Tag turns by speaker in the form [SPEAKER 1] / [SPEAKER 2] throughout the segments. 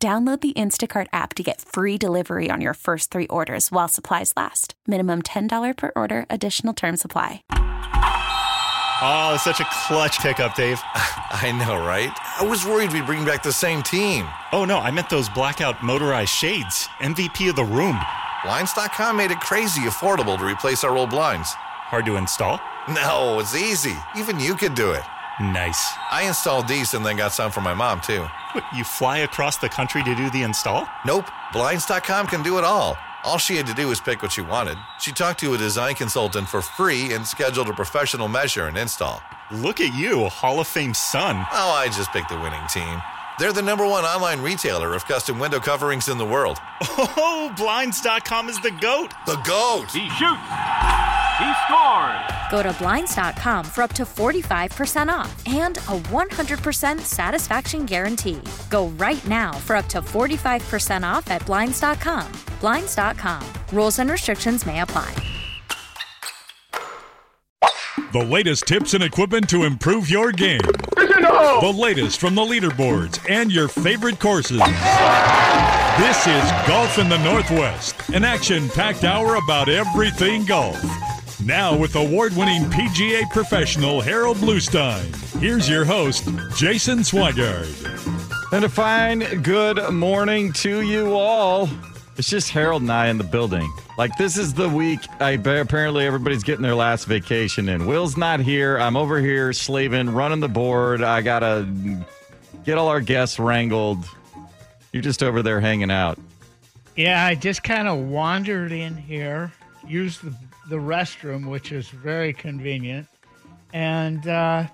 [SPEAKER 1] Download the Instacart app to get free delivery on your first three orders while supplies last. Minimum $10 per order, additional term supply.
[SPEAKER 2] Oh, it's such a clutch pickup, Dave.
[SPEAKER 3] I know, right? I was worried we'd bring back the same team.
[SPEAKER 2] Oh, no, I meant those blackout motorized shades. MVP of the room.
[SPEAKER 3] Blinds.com made it crazy affordable to replace our old blinds.
[SPEAKER 2] Hard to install?
[SPEAKER 3] No, it's easy. Even you could do it.
[SPEAKER 2] Nice.
[SPEAKER 3] I installed these and then got some for my mom, too.
[SPEAKER 2] What, you fly across the country to do the install?
[SPEAKER 3] Nope. Blinds.com can do it all. All she had to do was pick what she wanted. She talked to a design consultant for free and scheduled a professional measure and install.
[SPEAKER 2] Look at you, Hall of Fame son.
[SPEAKER 3] Oh, I just picked the winning team. They're the number one online retailer of custom window coverings in the world.
[SPEAKER 2] Oh, Blinds.com is the GOAT.
[SPEAKER 3] The GOAT!
[SPEAKER 4] He shoots! He scores!
[SPEAKER 5] Go to Blinds.com for up to 45% off and a 100% satisfaction guarantee. Go right now for up to 45% off at Blinds.com. Blinds.com. Rules and restrictions may apply.
[SPEAKER 6] The latest tips and equipment to improve your game. The latest from the leaderboards and your favorite courses. This is Golf in the Northwest, an action packed hour about everything golf. Now, with award winning PGA professional Harold Bluestein, here's your host, Jason Swigard.
[SPEAKER 7] And a fine good morning to you all. It's just Harold and I in the building. Like, this is the week. I apparently everybody's getting their last vacation in. Will's not here. I'm over here slaving, running the board. I got to get all our guests wrangled. You're just over there hanging out.
[SPEAKER 8] Yeah, I just kind of wandered in here, used the, the restroom, which is very convenient, and uh,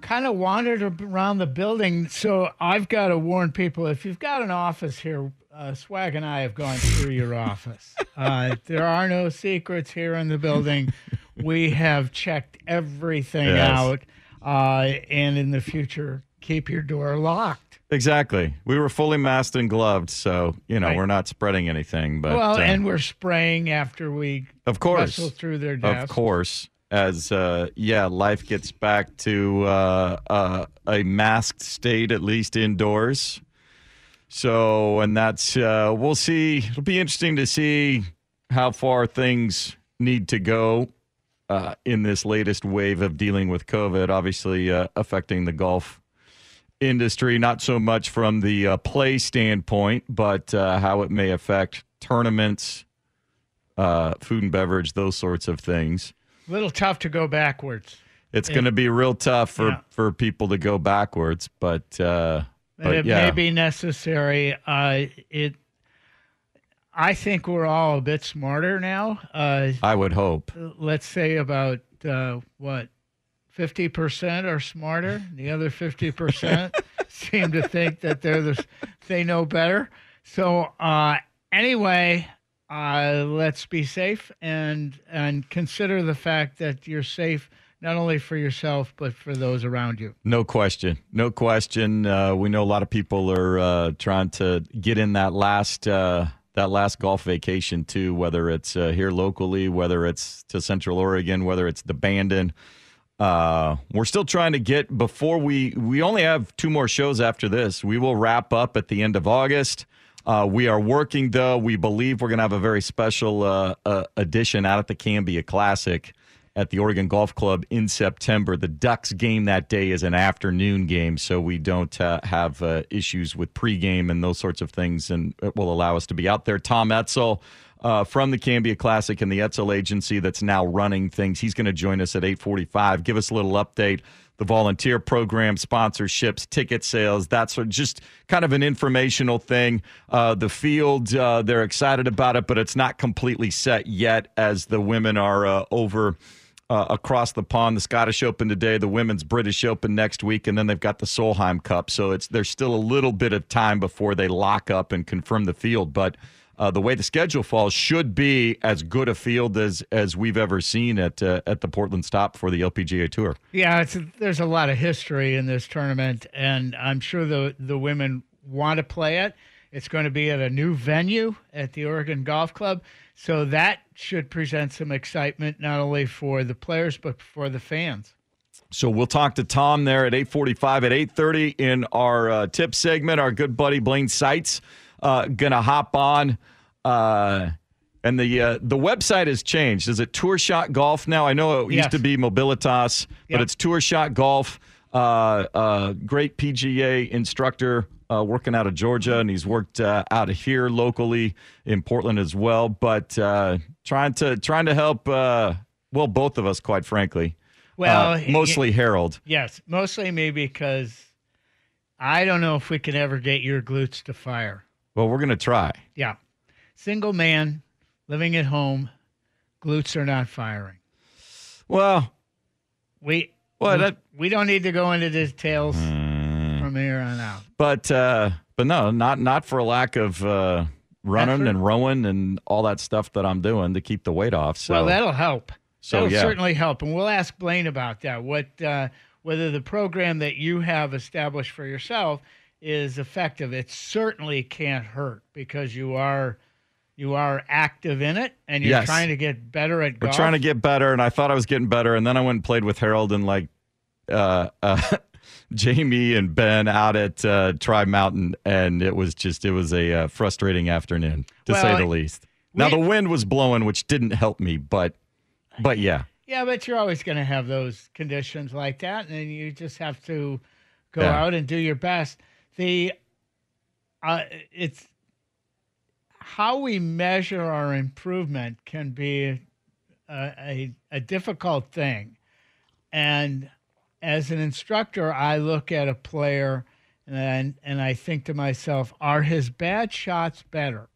[SPEAKER 8] kind of wandered around the building. So I've got to warn people if you've got an office here, uh, Swag and I have gone through your office. Uh, there are no secrets here in the building. We have checked everything
[SPEAKER 7] Yes.
[SPEAKER 8] out, uh, and in the future, keep your door locked.
[SPEAKER 7] Exactly. We were fully masked and gloved, so, you know,
[SPEAKER 8] Right.
[SPEAKER 7] we're not spreading anything. But
[SPEAKER 8] well,
[SPEAKER 7] uh,
[SPEAKER 8] and we're spraying after we
[SPEAKER 7] Of course.
[SPEAKER 8] through their desks.
[SPEAKER 7] Of course. As uh, yeah, life gets back to uh, uh, a masked state, at least indoors. So, and that's uh, we'll see. It'll be interesting to see how far things need to go uh, in this latest wave of dealing with COVID. Obviously, uh, affecting the golf industry, not so much from the uh, play standpoint, but uh, how it may affect tournaments, uh, food and beverage, those sorts of things.
[SPEAKER 8] A little tough to go backwards.
[SPEAKER 7] It's going to be real tough for,
[SPEAKER 8] Yeah.
[SPEAKER 7] for people to go backwards, but uh,
[SPEAKER 8] But it
[SPEAKER 7] yeah,
[SPEAKER 8] may be necessary. Uh, it. I think we're all a bit smarter now. Uh,
[SPEAKER 7] I would hope.
[SPEAKER 8] let's say about uh, what, fifty percent are smarter. The other fifty percent seem to think that they're the they know better. So uh, anyway, uh, let's be safe and and consider the fact that you're safe not only for yourself but for those around you.
[SPEAKER 7] No question. No question. Uh, we know a lot of people are uh, trying to get in that last uh, that last golf vacation too. Whether it's uh, here locally, whether it's to Central Oregon, whether it's the Bandon. Uh, we're still trying to get before we we only have two more shows after this. We will wrap up at the end of August. Uh, we are working though. We believe we're going to have a very special uh, uh, edition out at the Cambia Classic at the Oregon Golf Club in September. The Ducks game that day is an afternoon game, so we don't uh, have uh, issues with pregame and those sorts of things, and it will allow us to be out there. Tom Etzel uh, from the Cambia Classic and the Etzel Agency that's now running things. He's going to join us at 8:45. Give us a little update. The volunteer program, sponsorships, ticket sales, that's just kind of an informational thing. Uh, the field, uh, they're excited about it, but it's not completely set yet as the women are uh, over uh, across the pond. The Scottish Open today, the Women's British Open next week, and then they've got the Solheim Cup. So it's there's still a little bit of time before they lock up and confirm the field. But uh, the way the schedule falls should be as good a field as as we've ever seen at uh, at the Portland Stop for the LPGA Tour.
[SPEAKER 8] Yeah, there's a lot of history in this tournament, and I'm sure the the women want to play it. It's going to be at a new venue at the Oregon Golf Club, so that should present some excitement not only for the players but for the fans.
[SPEAKER 7] So we'll talk to Tom there at 8:45 at 8:30 in our uh, tip segment. Our good buddy Blaine Seitz uh, gonna hop on. Uh, and the uh, the website has changed. Is it Tour Shot Golf now? I know it
[SPEAKER 8] Yes.
[SPEAKER 7] used to be Mobilitas, but it's Tour Shot Golf. Uh, uh, great PGA instructor uh, working out of Georgia, and he's worked uh, out of here locally in Portland as well. But uh, trying to trying to help, uh, well, both of us, quite frankly.
[SPEAKER 8] Well,
[SPEAKER 7] Uh, mostly Harold.
[SPEAKER 8] Yes, mostly me because I don't know if we can ever get your glutes to fire.
[SPEAKER 7] Well, we're gonna try.
[SPEAKER 8] Yeah. Single man living at home, glutes are not firing.
[SPEAKER 7] Well,
[SPEAKER 8] We
[SPEAKER 7] Well,
[SPEAKER 8] we,
[SPEAKER 7] that-
[SPEAKER 8] we don't need to go into details
[SPEAKER 7] Mm.
[SPEAKER 8] from here on out.
[SPEAKER 7] but uh, but no, not not for a lack of uh, running
[SPEAKER 8] Effort?
[SPEAKER 7] and rowing and all that stuff that I'm doing to keep the weight off. So
[SPEAKER 8] well, that'll help.
[SPEAKER 7] So,
[SPEAKER 8] that'll
[SPEAKER 7] yeah.
[SPEAKER 8] certainly help, and we'll ask Blaine about that. What uh, whether the program that you have established for yourself is effective? It certainly can't hurt because you are you are active in it, and you're
[SPEAKER 7] Yes.
[SPEAKER 8] trying to get better at
[SPEAKER 7] we're trying to get better, and I thought I was getting better, and then I went and played with Harold and like uh, uh, Jamie and Ben out at uh, Tri Mountain, and it was just it was a uh, frustrating afternoon to say the least. Now the wind was blowing, which didn't help me, but but yeah.
[SPEAKER 8] Yeah, but you're always going to have those conditions like that, and you just have to go
[SPEAKER 7] Yeah.
[SPEAKER 8] out and do your best. The uh, it's how we measure our improvement can be a, a, a difficult thing, and as an instructor, I look at a player and and I think to myself, are his bad shots better?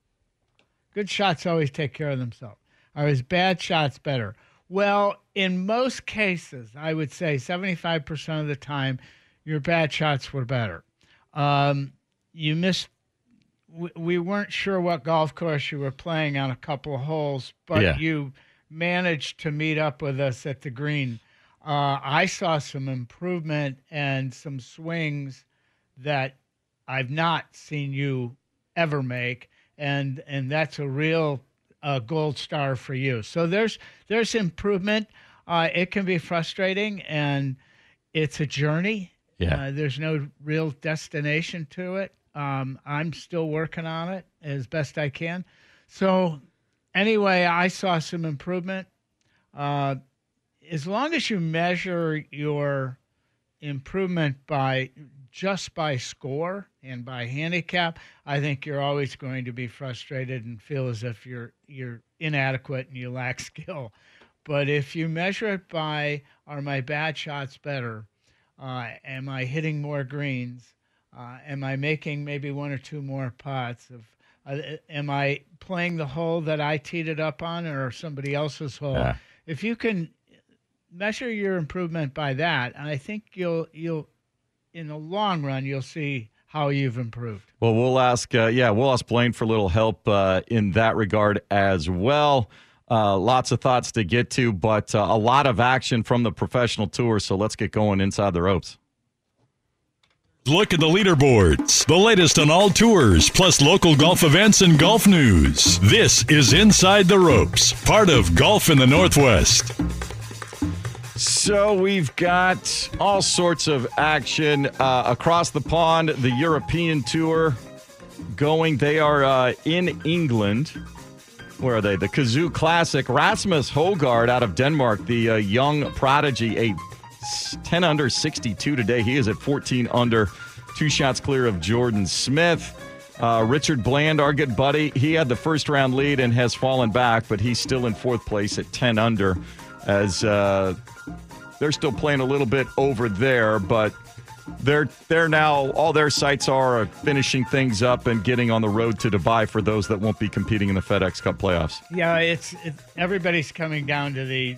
[SPEAKER 8] Good shots always take care of themselves. Are his bad shots better? Well, in most cases, I would say 75% of the time, your bad shots were better. Um, you missed, we, we weren't sure what golf course you were playing on a couple of holes, but
[SPEAKER 7] Yeah.
[SPEAKER 8] you managed to meet up with us at the green. Uh, I saw some improvement and some swings that I've not seen you ever make, and and that's a real uh, gold star for you. So there's there's improvement. Uh, it can be frustrating, and it's a journey.
[SPEAKER 7] Yeah.
[SPEAKER 8] Uh, there's no real destination to it. Um, I'm still working on it as best I can. So anyway, I saw some improvement. Uh, as long as you measure your improvement by just by score and by handicap, I think you're always going to be frustrated and feel as if you're you're inadequate and you lack skill. But if you measure it by are my bad shots better? Uh, am I hitting more greens? Uh, am I making maybe one or two more putts? Of, uh, am I playing the hole that I teed it up on or somebody else's hole? If you can measure your improvement by that, and I think you'll you'll in the long run you'll see how you've improved.
[SPEAKER 7] Well, we'll ask. Uh, yeah, we'll ask Blaine for a little help uh, in that regard as well. Uh, lots of thoughts to get to, but uh, a lot of action from the professional tour. So let's get going inside the ropes.
[SPEAKER 6] Look at the leaderboards, the latest on all tours, plus local golf events and golf news. This is Inside the Ropes, part of Golf in the Northwest.
[SPEAKER 7] So we've got all sorts of action uh, across the pond. The European tour going. They are uh, in England. Where are they? The Cazoo Classic. Rasmus Hojgaard out of Denmark, the uh, young prodigy, a s- 10 under 62 today. He is at 14 under, two shots clear of Jordan Smith. Uh, Richard Bland, our good buddy, he had the first round lead and has fallen back, but he's still in fourth place at 10 under as uh, they're still playing a little bit over there, but they're they're now all their sights are finishing things up and getting on the road to Dubai for those that won't be competing in the FedEx Cup playoffs.
[SPEAKER 8] Yeah, it's it, everybody's coming down to the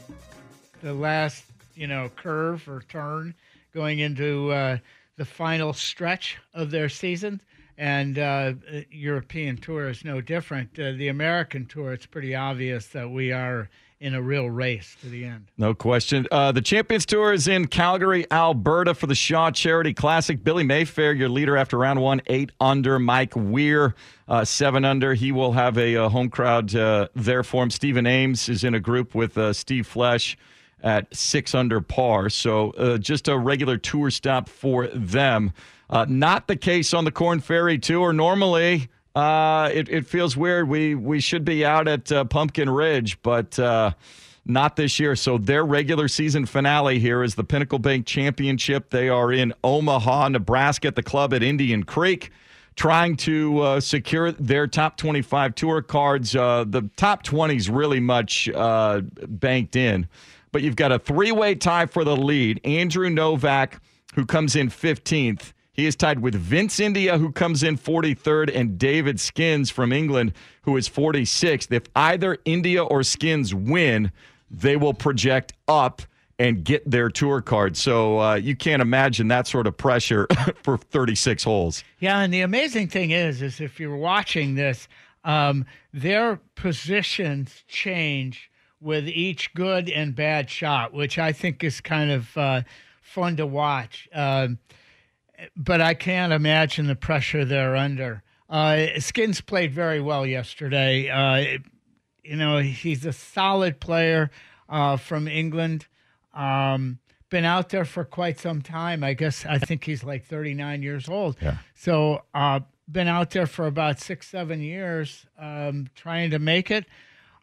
[SPEAKER 8] the last you know curve or turn going into uh, the final stretch of their season. And uh, European tour is no different. Uh, the American tour, it's pretty obvious that we are in a real race to the end.
[SPEAKER 7] No question. Uh, the Champions Tour is in Calgary, Alberta for the Shaw Charity Classic. Billy Mayfair, your leader after round one, eight under. Mike Weir, uh, seven under. He will have a, a home crowd uh, there for him. Stephen Ames is in a group with uh, Steve Flesch at six under par. So uh, just a regular tour stop for them. Uh, not the case on the Korn Ferry Tour. Normally, uh, it, it feels weird. We we should be out at uh, Pumpkin Ridge, but uh, not this year. So their regular season finale here is the Pinnacle Bank Championship. They are in Omaha, Nebraska, at the club at Indian Creek, trying to uh, secure their top 25 tour cards. Uh, the top 20 is really much uh, banked in, but you've got a three-way tie for the lead. Andrew Novak, who comes in 15th. He is tied with Vince India, who comes in 43rd, and David Skinns from England, who is 46th. If either India or Skinns win, they will project up and get their tour card. So uh, you can't imagine that sort of pressure for 36 holes.
[SPEAKER 8] Yeah, and the amazing thing is, is if you're watching this, um, their positions change with each good and bad shot, which I think is kind of uh, fun to watch. Um, but I can't imagine the pressure they're under. Uh, Skinns played very well yesterday. Uh, you know, he's a solid player uh, from England. Um, been out there for quite some time. I guess I think he's like 39 years old.
[SPEAKER 7] Yeah.
[SPEAKER 8] So, uh, been out there for about six, seven years, um, trying to make it.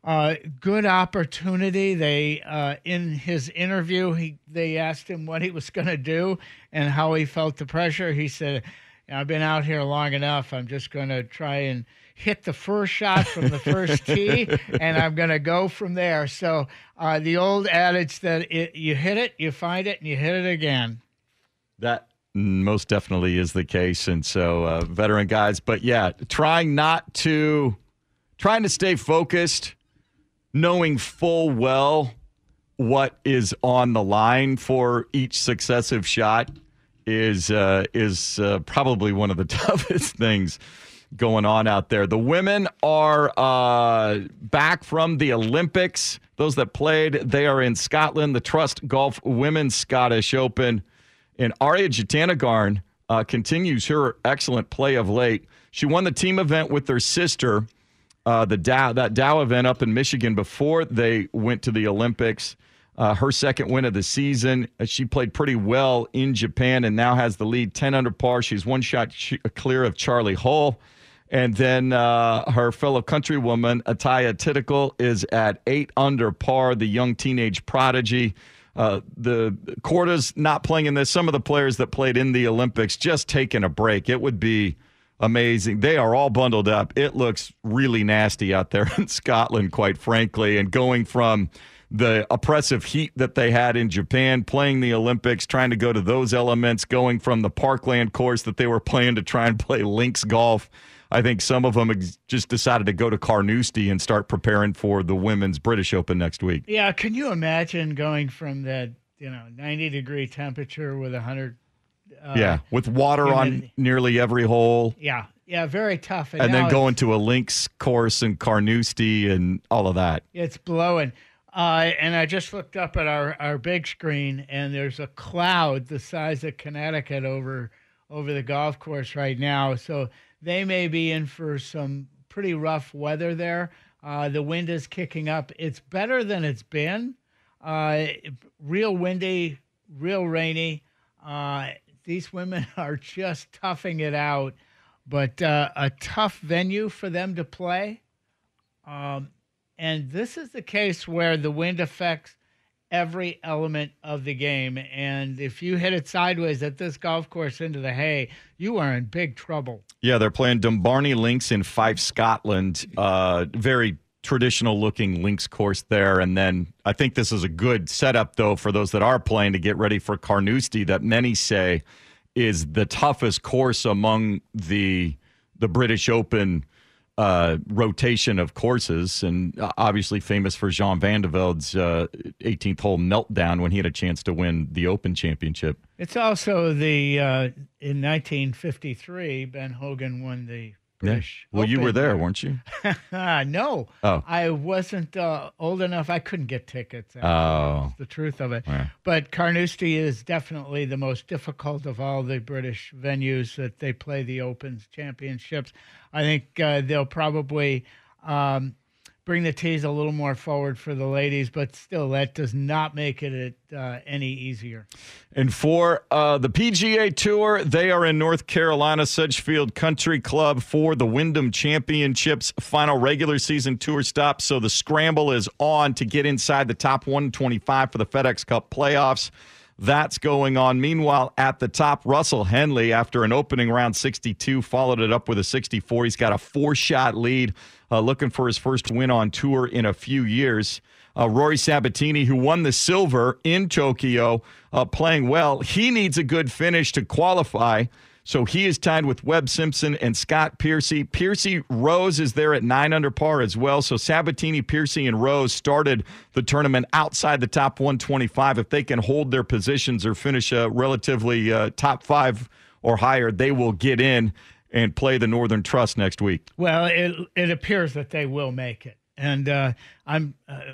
[SPEAKER 8] Uh, good opportunity. They uh, in his interview, he they asked him what he was going to do and how he felt the pressure. He said, "I've been out here long enough. I'm just going to try and hit the first shot from the first tee, and I'm going to go from there." So uh, the old adage that it, you hit it, you find it, and you hit it again.
[SPEAKER 7] That most definitely is the case, and so uh, veteran guys. But yeah, trying not to, trying to stay focused knowing full well what is on the line for each successive shot is uh, is uh, probably one of the toughest things going on out there. The women are uh, back from the Olympics. Those that played, they are in Scotland. The Trust Golf Women's Scottish Open, and Ariya Jutanugarn uh, continues her excellent play of late. She won the team event with her sister uh, the Dow that Dow event up in Michigan before they went to the Olympics. Uh, her second win of the season. Uh, she played pretty well in Japan and now has the lead 10 under par. She's one shot clear of Charlie Hull. And then uh, her fellow countrywoman, Atthaya Thitikul, is at eight under par, the young teenage prodigy. Uh, the Korda's not playing in this. Some of the players that played in the Olympics just taking a break. It would be amazing. They are all bundled up. It looks really nasty out there in Scotland, quite frankly. And going from the oppressive heat that they had in Japan, playing the Olympics, trying to go to those elements, going from the parkland course that they were playing to try and play links golf. I think some of them just decided to go to Carnoustie and start preparing for the women's British Open next week.
[SPEAKER 8] Yeah, can you imagine going from that, you know, 90 degree temperature with 100
[SPEAKER 7] uh, yeah, with water on nearly every hole.
[SPEAKER 8] Yeah, yeah, very tough.
[SPEAKER 7] And, and then going to a links course in Carnoustie and all of that.
[SPEAKER 8] It's blowing. Uh, and I just looked up at our, our big screen, and there's a cloud the size of Connecticut over over the golf course right now. So they may be in for some pretty rough weather there. Uh, the wind is kicking up. It's better than it's been. Uh, real windy, real rainy. These women are just toughing it out, but uh, a tough venue for them to play. Um, and this is the case where the wind affects every element of the game. And if you hit it sideways at this golf course into the hay, you are in big trouble.
[SPEAKER 7] Yeah, they're playing Dumbarnie Links in Fife, Scotland. Uh, very traditional looking links course there. And then I think this is a good setup, though, for those that are playing to get ready for Carnoustie, that many say is the toughest course among the the British Open uh, rotation of courses, and uh, obviously famous for Jean Van de Velde's uh, 18th hole meltdown when he had a chance to win the Open Championship.
[SPEAKER 8] It's also the uh, in 1953 Ben Hogan won the British.
[SPEAKER 7] Well, you were there, weren't you?
[SPEAKER 8] no,
[SPEAKER 7] Oh.
[SPEAKER 8] I wasn't uh, old enough. I couldn't get tickets. That's
[SPEAKER 7] Oh.
[SPEAKER 8] the truth of it.
[SPEAKER 7] Yeah.
[SPEAKER 8] But Carnoustie is definitely the most difficult of all the British venues that they play the Opens championships. I think uh, they'll probably um, bring the tees a little more forward for the ladies, but still, that does not make it uh, any easier.
[SPEAKER 7] And for uh, the PGA Tour, they are in North Carolina, Sedgefield Country Club for the Wyndham Championships final regular season tour stop. So the scramble is on to get inside the top 125 for the FedEx Cup playoffs. That's going on. Meanwhile, at the top, Russell Henley, after an opening round 62, followed it up with a 64. He's got a four shot lead, uh, looking for his first win on tour in a few years. Uh, Rory Sabbatini, who won the silver in Tokyo, uh, playing well. He needs a good finish to qualify. So he is tied with Webb Simpson and Scott Piercy. Piercy Rose is there at nine under par as well. So Sabbatini, Piercy, and Rose started the tournament outside the top 125. If they can hold their positions or finish a relatively uh, top five or higher, they will get in and play the Northern Trust next week.
[SPEAKER 8] Well, it it appears that they will make it, and uh, I'm uh,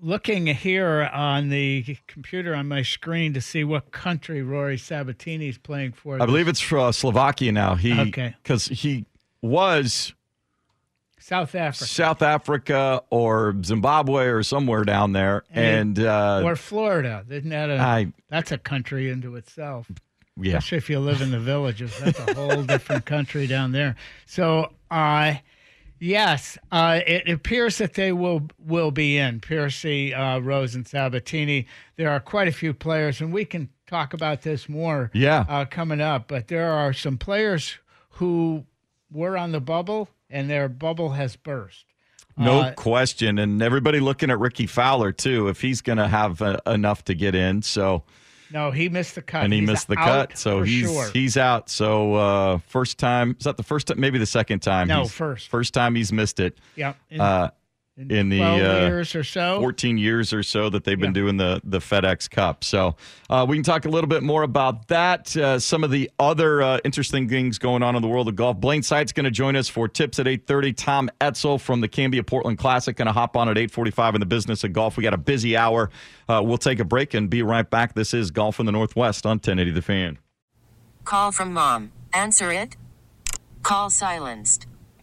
[SPEAKER 8] looking here on the computer on my screen to see what country Rory Sabbatini is playing for.
[SPEAKER 7] I believe it's for uh, Slovakia now. He
[SPEAKER 8] Okay.
[SPEAKER 7] because he was
[SPEAKER 8] South Africa
[SPEAKER 7] South Africa or Zimbabwe or somewhere down there, and, uh,
[SPEAKER 8] or Florida. Isn't that a
[SPEAKER 7] I
[SPEAKER 8] that's a country into itself?
[SPEAKER 7] yeah.
[SPEAKER 8] Especially if you live in the villages, that's a whole different country down there. So, uh, yes, uh, it appears that they will will be in Piercy, uh, Rose, and Sabbatini. There are quite a few players, and we can talk about this more.
[SPEAKER 7] Yeah.
[SPEAKER 8] uh, coming up. But there are some players who were on the bubble, and their bubble has burst.
[SPEAKER 7] No
[SPEAKER 8] Uh,
[SPEAKER 7] question, and everybody looking at Rickie Fowler too, if he's going to have uh, enough to get in. So,
[SPEAKER 8] No, he missed the cut.
[SPEAKER 7] and he
[SPEAKER 8] He's
[SPEAKER 7] missed the cut, so he's
[SPEAKER 8] sure.
[SPEAKER 7] he's out. So, uh, first time is that the first time? Maybe the second time.
[SPEAKER 8] No,
[SPEAKER 7] He's-
[SPEAKER 8] first.
[SPEAKER 7] First time he's missed it.
[SPEAKER 8] In,
[SPEAKER 7] Uh, in the,
[SPEAKER 8] 12
[SPEAKER 7] uh,
[SPEAKER 8] years or so.
[SPEAKER 7] 14 years or so that they've been
[SPEAKER 8] Yeah.
[SPEAKER 7] doing the the FedEx Cup. So uh, we can talk a little bit more about that. Uh, some of the other uh, interesting things going on in the world of golf. Blaine Seitz going to join us for tips at 8:30. Tom Etzel from the Cambia Portland Classic going to hop on at 8:45 in the business of golf. We got a busy hour. Uh, we'll take a break and be right back. This is Golf in the Northwest on 1080 The Fan.
[SPEAKER 9] Call from mom. Answer it. Call silenced.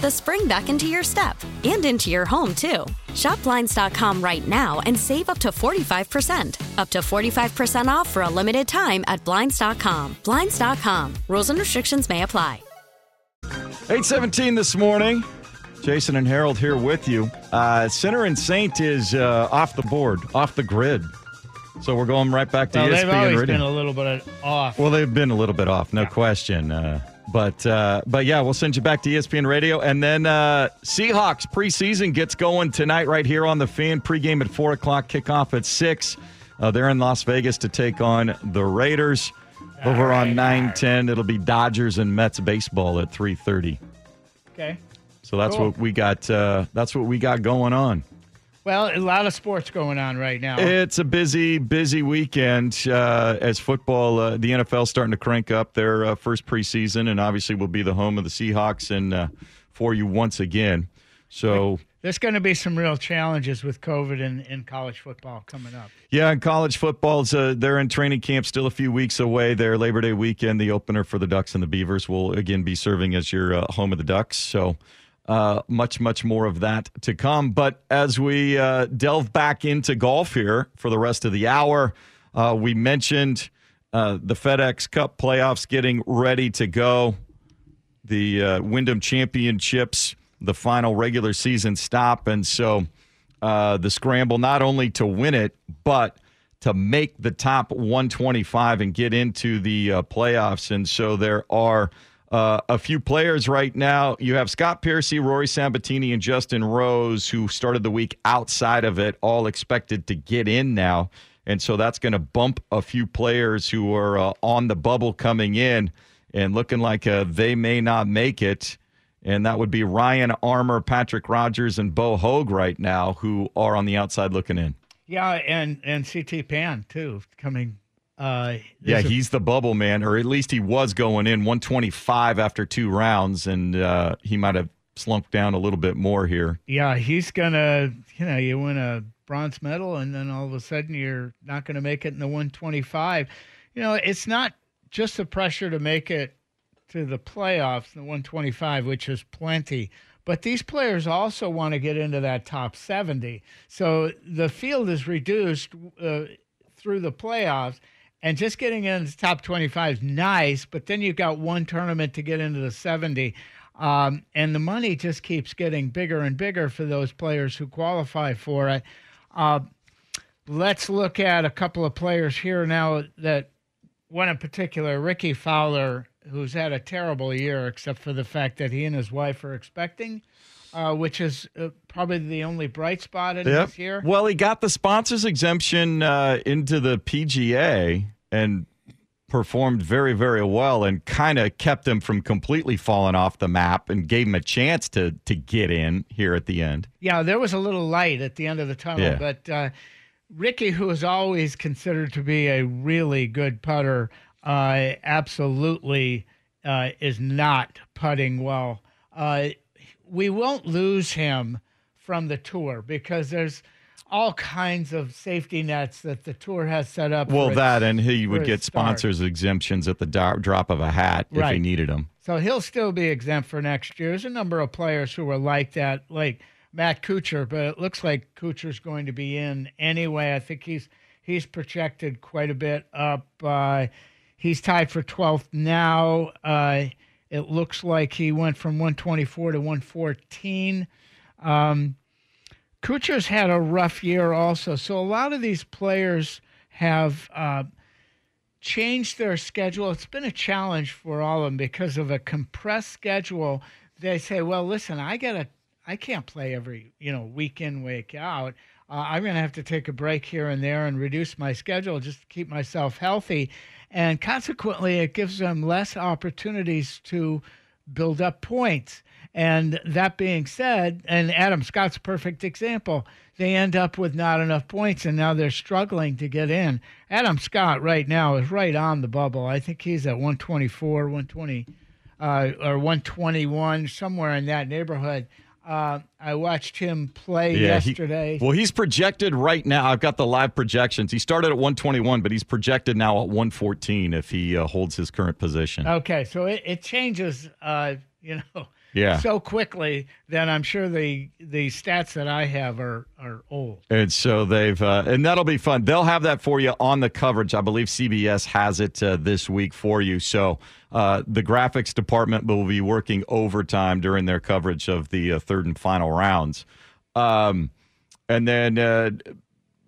[SPEAKER 5] the spring back into your step and into your home, too. Shop Blinds.com right now and save up to 45%. Up to 45% off for a limited time at Blinds.com. Blinds.com. Rules and restrictions may apply.
[SPEAKER 7] 817 this morning. Jason and Harold here with you. Uh, Center and Saint is uh, off the board, off the grid. So we're going right back to E
[SPEAKER 8] Well, they've always
[SPEAKER 7] Radio.
[SPEAKER 8] been a little bit off.
[SPEAKER 7] Well, they've been a little bit off, no question. Uh, but uh, but yeah, we'll send you back to ESPN Radio, and then uh, Seahawks preseason gets going tonight right here on the Fan. Pregame at four o'clock, kickoff at six. Uh, they're in Las Vegas to take on the Raiders. Over on nine ten, it'll be Dodgers and Mets baseball at three thirty.
[SPEAKER 8] Okay.
[SPEAKER 7] So that's
[SPEAKER 8] Cool.
[SPEAKER 7] what we got. Uh, that's what we got going on.
[SPEAKER 8] Well, a lot of sports going on right now.
[SPEAKER 7] It's a busy, busy weekend uh, as football, uh, the NFL starting to crank up their uh, first preseason, and obviously will be the home of the Seahawks and uh, for you once again. So
[SPEAKER 8] there's going to be some real challenges with COVID in, in college football coming up.
[SPEAKER 7] Yeah, and college football's uh, they're in training camp still a few weeks away. Their Labor Day weekend, the opener for the Ducks and the Beavers will again be serving as your uh, home of the Ducks. So uh, much, much more of that to come. But as we uh, delve back into golf here for the rest of the hour, uh, we mentioned uh, the FedEx Cup playoffs getting ready to go. The uh, Wyndham Championships, the final regular season stop. And so uh, the scramble not only to win it, but to make the top 125 and get into the playoffs. And so there are uh, a few players right now. You have Scott Piercy, Rory Sabbatini, and Justin Rose, who started the week outside of it, all expected to get in now. And so that's going to bump a few players who are uh, on the bubble coming in and looking like uh, they may not make it. And that would be Ryan Armour, Patrick Rodgers, and Bo Hoag right now, who are on the outside looking in.
[SPEAKER 8] Yeah, and and CT Pan too coming uh,
[SPEAKER 7] yeah, he's the bubble man, or at least he was going in 125 after two rounds, and uh, he might have slumped down a little bit more here.
[SPEAKER 8] Yeah, he's gonna, you know, you win a bronze medal, and then all of a sudden you're not going to make it in the 125. You know, it's not just the pressure to make it to the playoffs, the 125, which is plenty. But these players also want to get into that top 70. So the field is reduced uh, through the playoffs and just getting into the top 25 is nice, but then you've got one tournament to get into the 70. Um, and the money just keeps getting bigger and bigger for those players who qualify for it. Uh, let's look at a couple of players here now that one in particular, Rickie Fowler, who's had a terrible year, except for the fact that he and his wife are expecting. Uh, which is uh, probably the only bright spot in yep. this year.
[SPEAKER 7] Well, he got the sponsors exemption uh, into the PGA and performed very, very well, and kind of kept him from completely falling off the map, and gave him a chance to to get in here at the end.
[SPEAKER 8] Yeah, there was a little light at the end of the tunnel, yeah. but uh, Rickie, who is always considered to be a really good putter, uh, absolutely uh, is not putting well we won't lose him from the tour because there's all kinds of safety nets that the tour has set up.
[SPEAKER 7] Well, that and he would get sponsors exemptions at the drop of a hat right. if he needed them.
[SPEAKER 8] So he'll still be exempt for next year. There's a number of players who are like that, like Matt Kuchar, but it looks like Kuchar's going to be in anyway. I think he's he's projected quite a bit up. Uh, he's tied for 12th now. Uh, it looks like he went from 124 to 114. Um, Kuchar's had a rough year also. So a lot of these players have uh, changed their schedule. It's been a challenge for all of them because of a compressed schedule. They say, well, listen, I got to, I can't play every, you know, week in, week out. Uh, I'm going to have to take a break here and there and reduce my schedule just to keep myself healthy and consequently, it gives them less opportunities to build up points. And that being said, and Adam Scott's a perfect example, they end up with not enough points and now they're struggling to get in. Adam Scott right now is right on the bubble. I think he's at 124, 120, uh, or 121, somewhere in that neighborhood. Uh, I watched him play yeah, yesterday.
[SPEAKER 7] He, well, he's projected right now. I've got the live projections. He started at 121, but he's projected now at 114 if he uh, holds his current position.
[SPEAKER 8] Okay, so it, it changes, uh, you know, yeah. so quickly that I'm sure the the stats that I have are are old.
[SPEAKER 7] And so they've uh, and that'll be fun. They'll have that for you on the coverage. I believe CBS has it uh, this week for you. So uh, the graphics department will be working overtime during their coverage of the uh, third and final rounds. Um, and then uh,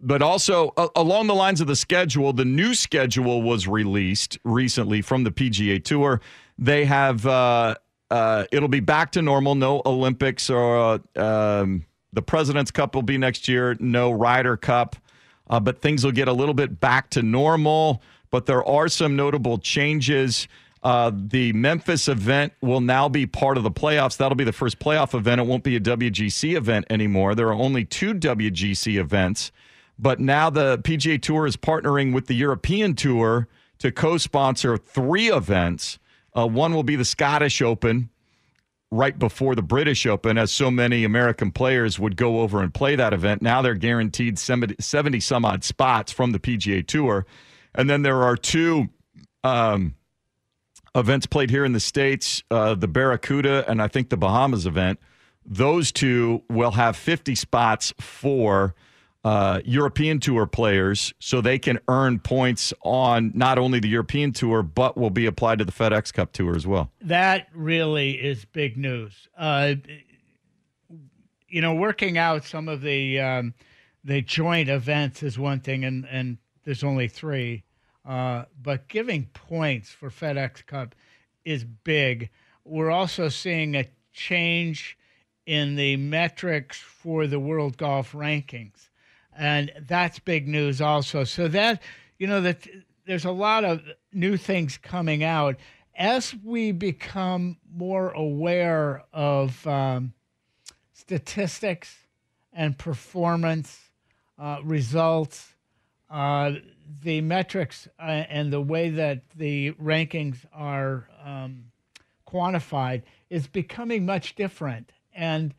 [SPEAKER 7] but also uh, along the lines of the schedule, the new schedule was released recently from the PGA Tour. They have uh, uh, it'll be back to normal. No Olympics or uh, um, the President's Cup will be next year. No Ryder Cup, uh, but things will get a little bit back to normal. But there are some notable changes. Uh, the Memphis event will now be part of the playoffs. That'll be the first playoff event. It won't be a WGC event anymore. There are only two WGC events, but now the PGA Tour is partnering with the European Tour to co sponsor three events. Uh, one will be the Scottish Open right before the British Open, as so many American players would go over and play that event. Now they're guaranteed 70, 70 some odd spots from the PGA Tour. And then there are two um, events played here in the States uh, the Barracuda and I think the Bahamas event. Those two will have 50 spots for uh, European Tour players so they can earn points on not only the European Tour, but will be applied to the FedEx Cup Tour as well.
[SPEAKER 8] That really is big news. Uh, you know, working out some of the um, the joint events is one thing, and, and there's only three. Uh, but giving points for FedEx Cup is big. We're also seeing a change in the metrics for the World Golf Rankings and that's big news also. So that you know that there's a lot of new things coming out as we become more aware of um, statistics and performance uh, results. Uh, the metrics uh, and the way that the rankings are um, quantified is becoming much different, and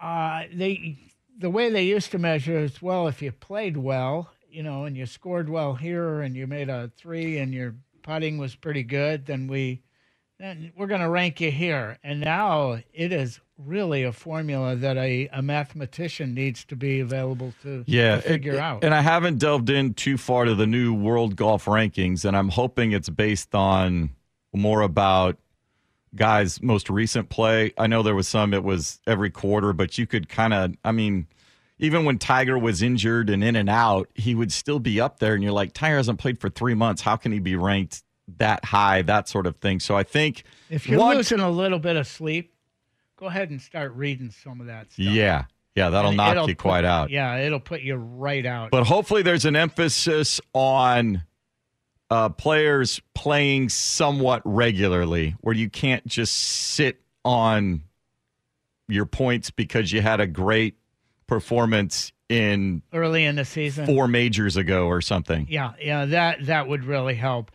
[SPEAKER 8] uh, they the way they used to measure is well, if you played well, you know, and you scored well here, and you made a three, and your putting was pretty good, then we, then we're going to rank you here. And now it is really a formula that a, a mathematician needs to be available to,
[SPEAKER 7] yeah,
[SPEAKER 8] to figure
[SPEAKER 7] it,
[SPEAKER 8] out.
[SPEAKER 7] And I haven't delved in too far to the new world golf rankings, and I'm hoping it's based on more about guys' most recent play. I know there was some, it was every quarter, but you could kind of, I mean, even when Tiger was injured and in and out, he would still be up there. And you're like, Tiger hasn't played for three months. How can he be ranked that high? That sort of thing. So I think
[SPEAKER 8] if you're one, losing a little bit of sleep, go ahead and start reading some of that stuff.
[SPEAKER 7] Yeah. Yeah, that'll and knock you
[SPEAKER 8] put,
[SPEAKER 7] quite out.
[SPEAKER 8] Yeah, it'll put you right out.
[SPEAKER 7] But hopefully, there's an emphasis on uh, players playing somewhat regularly, where you can't just sit on your points because you had a great performance in
[SPEAKER 8] early in the season,
[SPEAKER 7] four majors ago or something.
[SPEAKER 8] Yeah, yeah, that that would really help.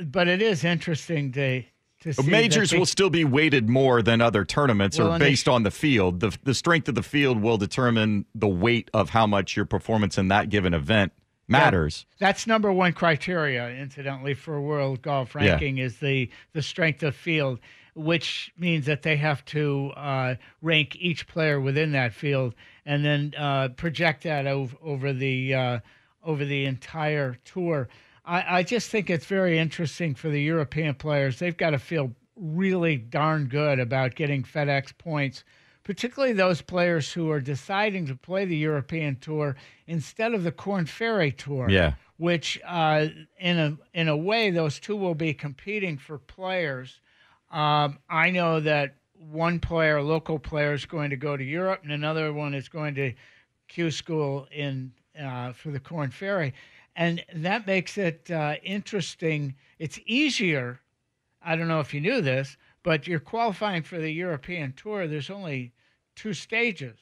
[SPEAKER 8] But it is interesting to to see
[SPEAKER 7] majors
[SPEAKER 8] they,
[SPEAKER 7] will still be weighted more than other tournaments, well, or based on the field. the The strength of the field will determine the weight of how much your performance in that given event matters.
[SPEAKER 8] Yeah, that's number one criteria, incidentally, for world golf ranking yeah. is the the strength of field, which means that they have to uh, rank each player within that field and then uh, project that over, over the uh, over the entire tour. I, I just think it's very interesting for the European players. They've got to feel really darn good about getting FedEx points particularly those players who are deciding to play the European Tour instead of the Korn Ferry Tour.
[SPEAKER 7] Yeah.
[SPEAKER 8] Which, uh, in a in a way, those two will be competing for players. Um, I know that one player, a local player, is going to go to Europe, and another one is going to Q School in uh, for the Korn Ferry, and that makes it uh, interesting. It's easier. I don't know if you knew this, but you're qualifying for the European Tour. There's only two stages,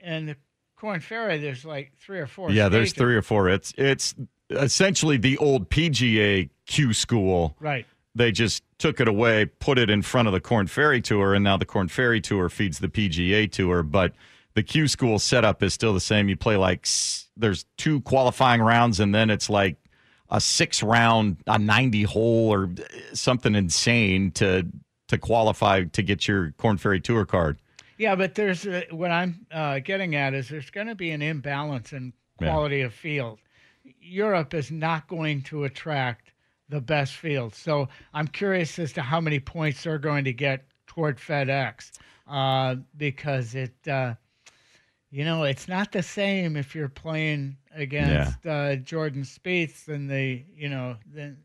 [SPEAKER 8] and the Korn Ferry there's like three or four.
[SPEAKER 7] Yeah,
[SPEAKER 8] stages.
[SPEAKER 7] there's three or four. It's it's essentially the old PGA Q school.
[SPEAKER 8] Right.
[SPEAKER 7] They just took it away, put it in front of the Korn Ferry Tour, and now the Korn Ferry Tour feeds the PGA Tour. But the Q school setup is still the same. You play like there's two qualifying rounds, and then it's like a six round, a 90 hole, or something insane to to qualify to get your Korn Ferry Tour card.
[SPEAKER 8] Yeah, but there's uh, what I'm uh, getting at is there's going to be an imbalance in quality yeah. of field. Europe is not going to attract the best field, so I'm curious as to how many points they're going to get toward FedEx uh, because it, uh, you know, it's not the same if you're playing against yeah. Uh, Jordan Spieth and the, you know, the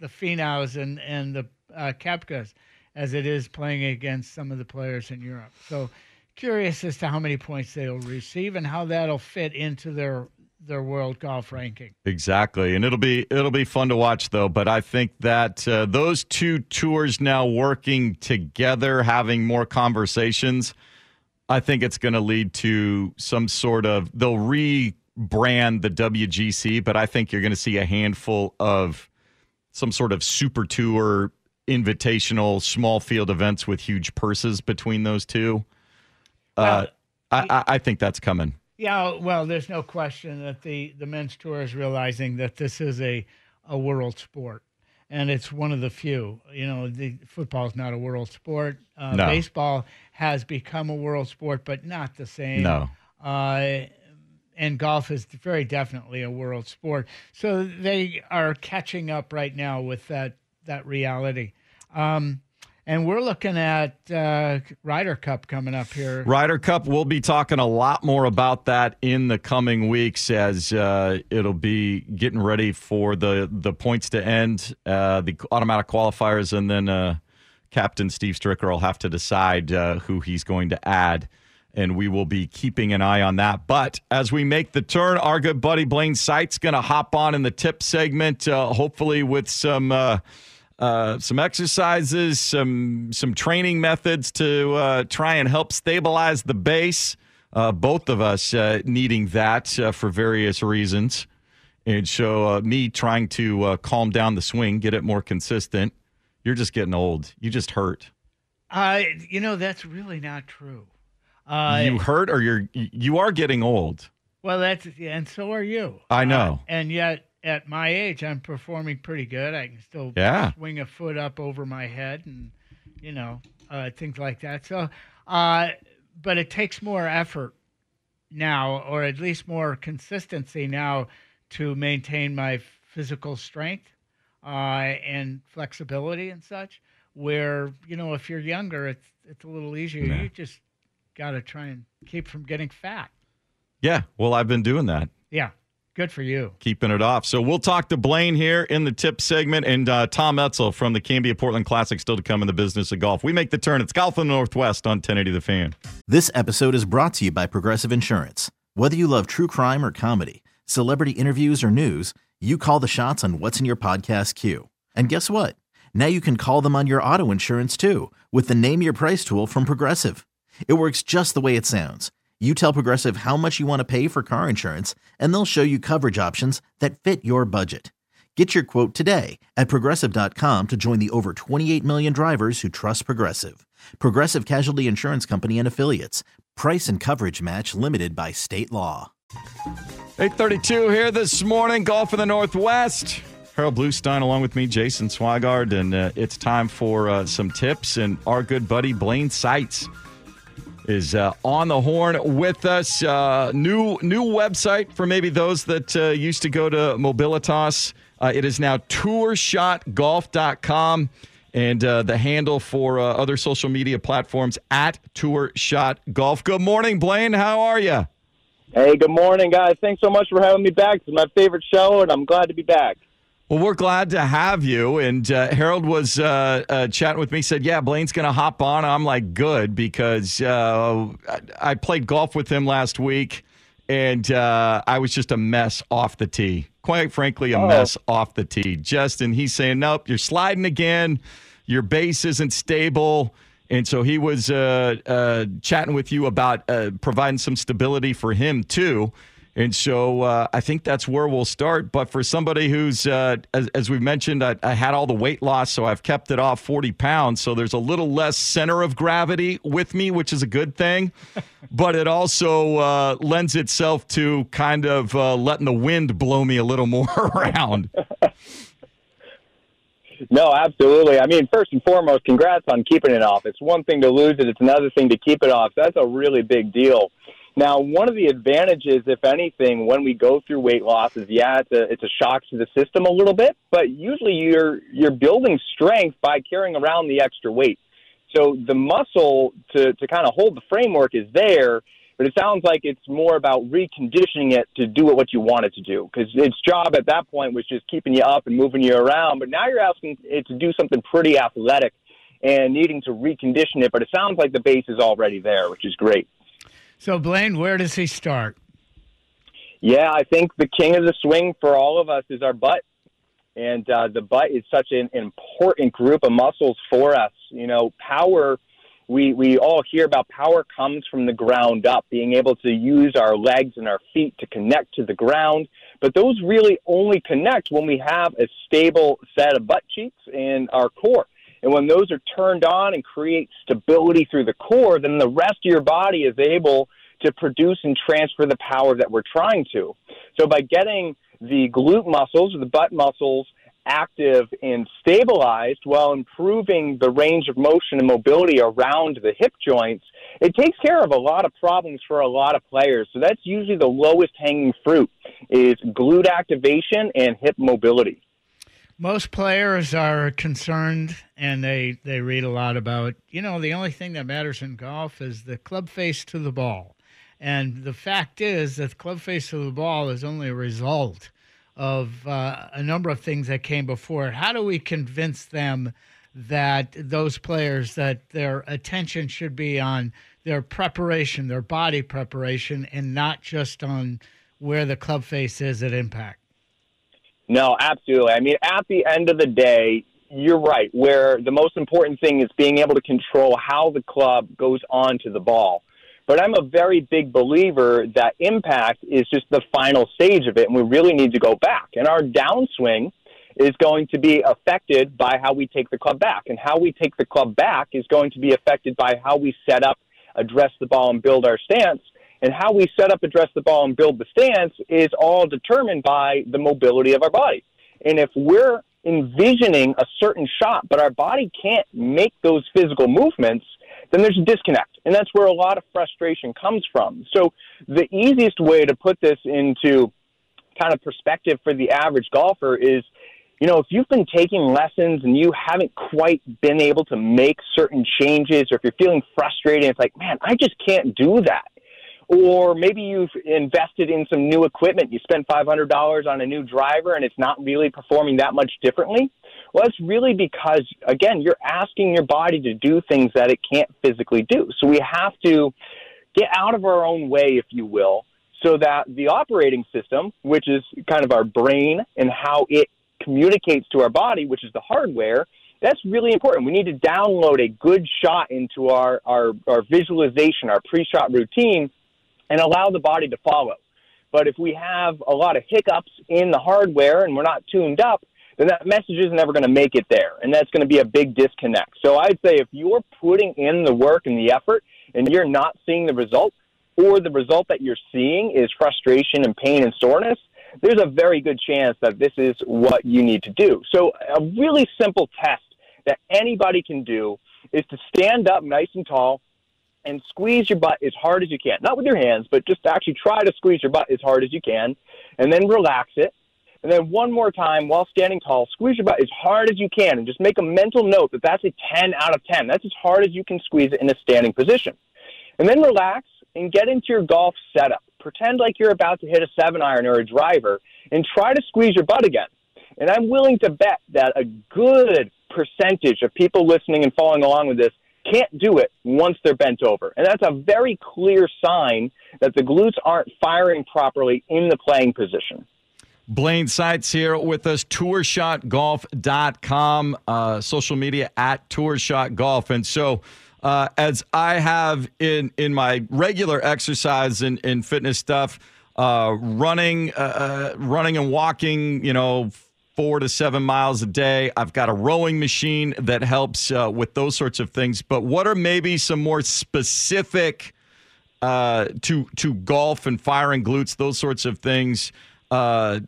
[SPEAKER 8] the Finaus and and the uh, Koepkas as it is playing against some of the players in Europe. So curious as to how many points they'll receive and how that'll fit into their their world golf ranking.
[SPEAKER 7] Exactly, and it'll be it'll be fun to watch though. But I think that uh, those two tours now working together, having more conversations, I think it's going to lead to some sort of they'll rebrand the WGC, but I think you're going to see a handful of some sort of super tour invitational small field events with huge purses between those two. Uh, I, I, I think that's coming.
[SPEAKER 8] Yeah, well, there's no question that the, the men's tour is realizing that this is a, a world sport, and it's one of the few. You know, the football is not a world sport. Uh,
[SPEAKER 7] No.
[SPEAKER 8] Baseball has become a world sport, but not the same.
[SPEAKER 7] No.
[SPEAKER 8] Uh, and golf is very definitely a world sport. So they are catching up right now with that that reality. Um, and we're looking at uh, Ryder Cup coming up here.
[SPEAKER 7] Ryder Cup, we'll be talking a lot more about that in the coming weeks as uh, it'll be getting ready for the, the points to end, uh, the automatic qualifiers, and then uh, Captain Steve Stricker will have to decide uh, who he's going to add. And we will be keeping an eye on that. But as we make the turn, our good buddy Blaine Seitz going to hop on in the tip segment, uh, hopefully with some uh, some exercises, some some training methods to uh, try and help stabilize the base. Uh, both of us uh, needing that uh, for various reasons, and so uh, me trying to uh, calm down the swing, get it more consistent. You're just getting old. You just hurt.
[SPEAKER 8] Uh, you know, that's really not true. Uh,
[SPEAKER 7] you hurt, or you're you are getting old.
[SPEAKER 8] well, that's and so are you.
[SPEAKER 7] I know.
[SPEAKER 8] And yet, at my age, I'm performing pretty good. I can still
[SPEAKER 7] Yeah.
[SPEAKER 8] swing a foot up over my head, and you know, uh, things like that. So, uh, but it takes more effort now, or at least more consistency now, to maintain my physical strength uh, and flexibility and such. Where you know, if you're younger, it's it's a little easier.
[SPEAKER 7] Yeah.
[SPEAKER 8] You just got to try and keep from getting fat.
[SPEAKER 7] Yeah. Well, I've been doing that.
[SPEAKER 8] Yeah, good for you.
[SPEAKER 7] keeping it off. So we'll talk to Blaine here in the tip segment and uh, Tom Etzel from the Cambia Portland Classic still to come in the business of golf. We make the turn. It's Golf in the Northwest on 1080 The Fan.
[SPEAKER 10] This episode is brought to you by Progressive Insurance. Whether you love true crime or comedy, celebrity interviews or news, you call the shots on what's in your podcast queue. And guess what? Now you can call them on your auto insurance too with the Name Your Price tool from Progressive. It works just the way it sounds. You tell Progressive how much you want to pay for car insurance, and they'll show you coverage options that fit your budget. Get your quote today at progressive.com to join the over 28 million drivers who trust Progressive. Progressive Casualty Insurance Company and Affiliates. Price and coverage match limited by state law.
[SPEAKER 7] 832 here this morning, Golf in the Northwest. Harold Bluestein along with me, Jason Swigard, and uh, it's time for uh, some tips. And our good buddy Blaine Seitz is uh, on the horn with us. Uh, new new website for maybe those that uh, used to go to Mobilitas. Uh, it is now tourshotgolf.com and uh, the handle for uh, other social media platforms at tourshotgolf. Good morning, Blaine. How are you?
[SPEAKER 11] Hey, good morning, guys. Thanks so much for having me back. It's my favorite show, and I'm glad to be back.
[SPEAKER 7] Well, we're glad to have you. And uh, Harold was uh, uh, chatting with me, said, Yeah, Blaine's going to hop on. I'm like, Good, because uh, I- I played golf with him last week, and uh, I was just a mess off the tee. Quite frankly, a
[SPEAKER 11] Oh.
[SPEAKER 7] mess off the tee. Justin, he's saying, Nope, you're sliding again. Your base isn't stable. And so he was uh, uh, chatting with you about uh, providing some stability for him, too. And so uh, I think that's where we'll start. But for somebody who's, uh, as, as we've mentioned, I, I had all the weight loss, so I've kept it off 40 pounds. So there's a little less center of gravity with me, which is a good thing. but it also uh, lends itself to kind of uh, letting the wind blow me a little more around.
[SPEAKER 11] No, absolutely. I mean, first and foremost, congrats on keeping it off. It's one thing to lose it; it's another thing to keep it off. That's a really big deal. Now, one of the advantages, if anything, when we go through weight loss is, yeah, it's a it's a shock to the system a little bit, but usually you're you're building strength by carrying around the extra weight. So the muscle to to kind of hold the framework is there, but it sounds like it's more about reconditioning it to do what you want it to do. Because its job at that point was just keeping you up and moving you around, but now you're asking it to do something pretty athletic and needing to recondition it. But it sounds like the base is already there, which is great.
[SPEAKER 8] So, Blaine, where does he start?
[SPEAKER 11] Yeah, I think the king of the swing for all of us is our butt. And uh, the butt is such an important group of muscles for us. You know, power, we, we all hear about power comes from the ground up, being able to use our legs and our feet to connect to the ground. But those really only connect when we have a stable set of butt cheeks and our core. And when those are turned on and create stability through the core, then the rest of your body is able to produce and transfer the power that we're trying to. So by getting the glute muscles or the butt muscles active and stabilized while improving the range of motion and mobility around the hip joints, it takes care of a lot of problems for a lot of players. So that's usually the lowest hanging fruit is glute activation and hip mobility.
[SPEAKER 8] Most players are concerned and they, they read a lot about, you know, the only thing that matters in golf is the club face to the ball. And the fact is that the club face of the ball is only a result of uh, a number of things that came before it. How do we convince them that those players that their attention should be on their preparation, their body preparation, and not just on where the club face is at impact?
[SPEAKER 11] No, absolutely. I mean, at the end of the day, you're right. Where the most important thing is being able to control how the club goes onto the ball. But I'm a very big believer that impact is just the final stage of it, and we really need to go back. And our downswing is going to be affected by how we take the club back. And how we take the club back is going to be affected by how we set up, address the ball, and build our stance. And how we set up, address the ball, and build the stance is all determined by the mobility of our body. And if we're envisioning a certain shot, but our body can't make those physical movements, then there's a disconnect. And that's where a lot of frustration comes from. So the easiest way to put this into kind of perspective for the average golfer is, you know, if you've been taking lessons and you haven't quite been able to make certain changes, or if you're feeling frustrated, it's like, man, I just can't do that. Or maybe you've invested in some new equipment. You spent $500 on a new driver and it's not really performing that much differently. Well, it's really because, again, you're asking your body to do things that it can't physically do. So we have to get out of our own way, if you will, so that the operating system, which is kind of our brain and how it communicates to our body, which is the hardware, that's really important. We need to download a good shot into our, our, our visualization, our pre shot routine, and allow the body to follow. But if we have a lot of hiccups in the hardware and we're not tuned up, then that message is never going to make it there. And that's going to be a big disconnect. So I'd say if you're putting in the work and the effort and you're not seeing the result, or the result that you're seeing is frustration and pain and soreness, there's a very good chance that this is what you need to do. So a really simple test that anybody can do is to stand up nice and tall and squeeze your butt as hard as you can. Not with your hands, but just actually try to squeeze your butt as hard as you can and then relax it and then one more time while standing tall, squeeze your butt as hard as you can and just make a mental note that that's a 10 out of 10. That's as hard as you can squeeze it in a standing position. And then relax and get into your golf setup. Pretend like you're about to hit a seven iron or a driver and try to squeeze your butt again. And I'm willing to bet that a good percentage of people listening and following along with this can't do it once they're bent over. And that's a very clear sign that the glutes aren't firing properly in the playing position.
[SPEAKER 7] Blaine Seitz here with us, tourshotgolf.com, uh, social media at tourshotgolf. And so, uh, as I have in, in my regular exercise and, fitness stuff, uh, running, uh, uh, running and walking, you know, four to seven miles a day. I've got a rowing machine that helps uh, with those sorts of things. But what are maybe some more specific to to golf and firing glutes, those sorts of things? uh,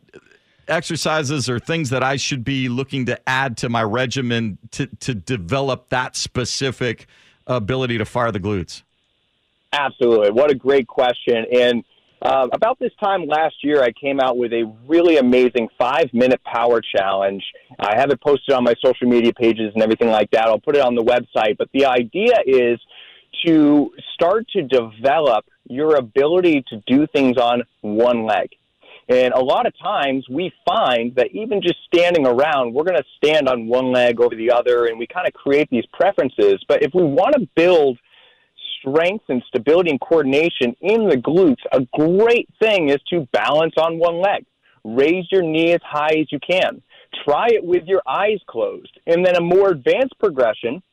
[SPEAKER 7] exercises or things that I should be looking to add to my regimen to, to develop that specific ability to fire the glutes?
[SPEAKER 11] Absolutely. What a great question. And uh, about this time last year, I came out with a really amazing five minute power challenge. I have it posted on my social media pages and everything like that. I'll put it on the website. But the idea is to start to develop your ability to do things on one leg. And a lot of times we find that even just standing around, we're going to stand on one leg over the other and we kind of create these preferences. But if we want to build strength and stability and coordination in the glutes, a great thing is to balance on one leg. Raise your knee as high as you can. Try it with your eyes closed. And then a more advanced progression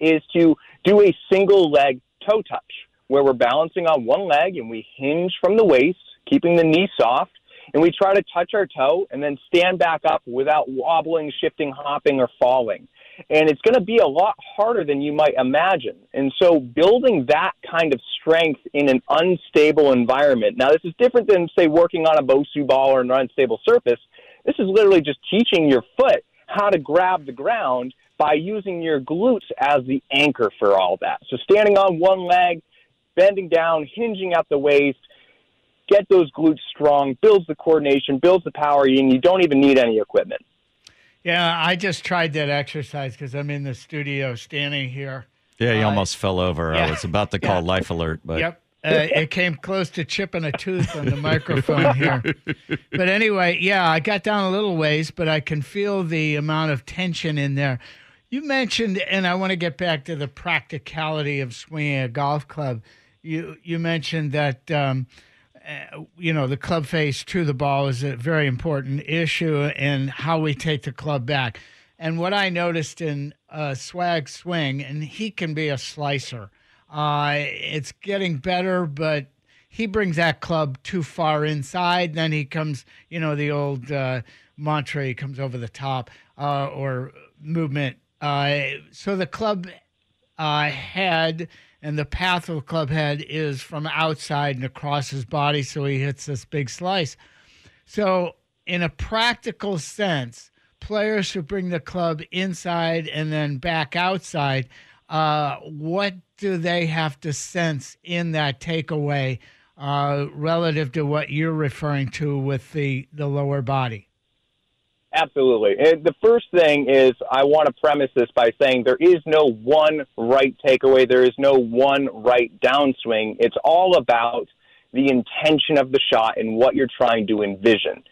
[SPEAKER 11] is to do a single leg toe touch where we're balancing on one leg and we hinge from the waist, keeping the knee soft, and we try to touch our toe and then stand back up without wobbling, shifting, hopping, or falling. And it's going to be a lot harder than you might imagine. And so, building that kind of strength in an unstable environment. Now, this is different than, say, working on a Bosu ball or an unstable surface. This is literally just teaching your foot how to grab the ground by using your glutes as the anchor for all that. So, standing on one leg, bending down, hinging at the waist, get those glutes strong, builds the coordination, builds the power, and you don't even need any equipment.
[SPEAKER 8] Yeah, I just tried that exercise because I'm in the studio standing here.
[SPEAKER 7] Yeah, you
[SPEAKER 8] Uh,
[SPEAKER 7] almost fell over.
[SPEAKER 8] yeah.
[SPEAKER 7] I was about to call Life Alert, but
[SPEAKER 8] Yep. Uh, it came close to chipping a tooth on the microphone here. But anyway, yeah, I got down a little ways, but I can feel the amount of tension in there. You mentioned, and I want to get back to the practicality of swinging a golf club. You you mentioned that um, you know the club face to the ball is a very important issue, in how we take the club back. And what I noticed in uh, Swag Swing, and he can be a slicer. Uh, it's getting better, but he brings that club too far inside. Then he comes, you know, the old uh, mantra, he comes over the top uh, or movement. Uh, so the club uh, head and the path of the club head is from outside and across his body, so he hits this big slice. So, in a practical sense, players who bring the club inside and then back outside, uh, what do they have to sense in that takeaway uh, relative to what you're referring to with the, the lower body?
[SPEAKER 11] Absolutely. And the first thing is I want to premise this by saying there is no one right takeaway. There is no one right downswing. It's all about the intention of the shot and what you're trying to envision.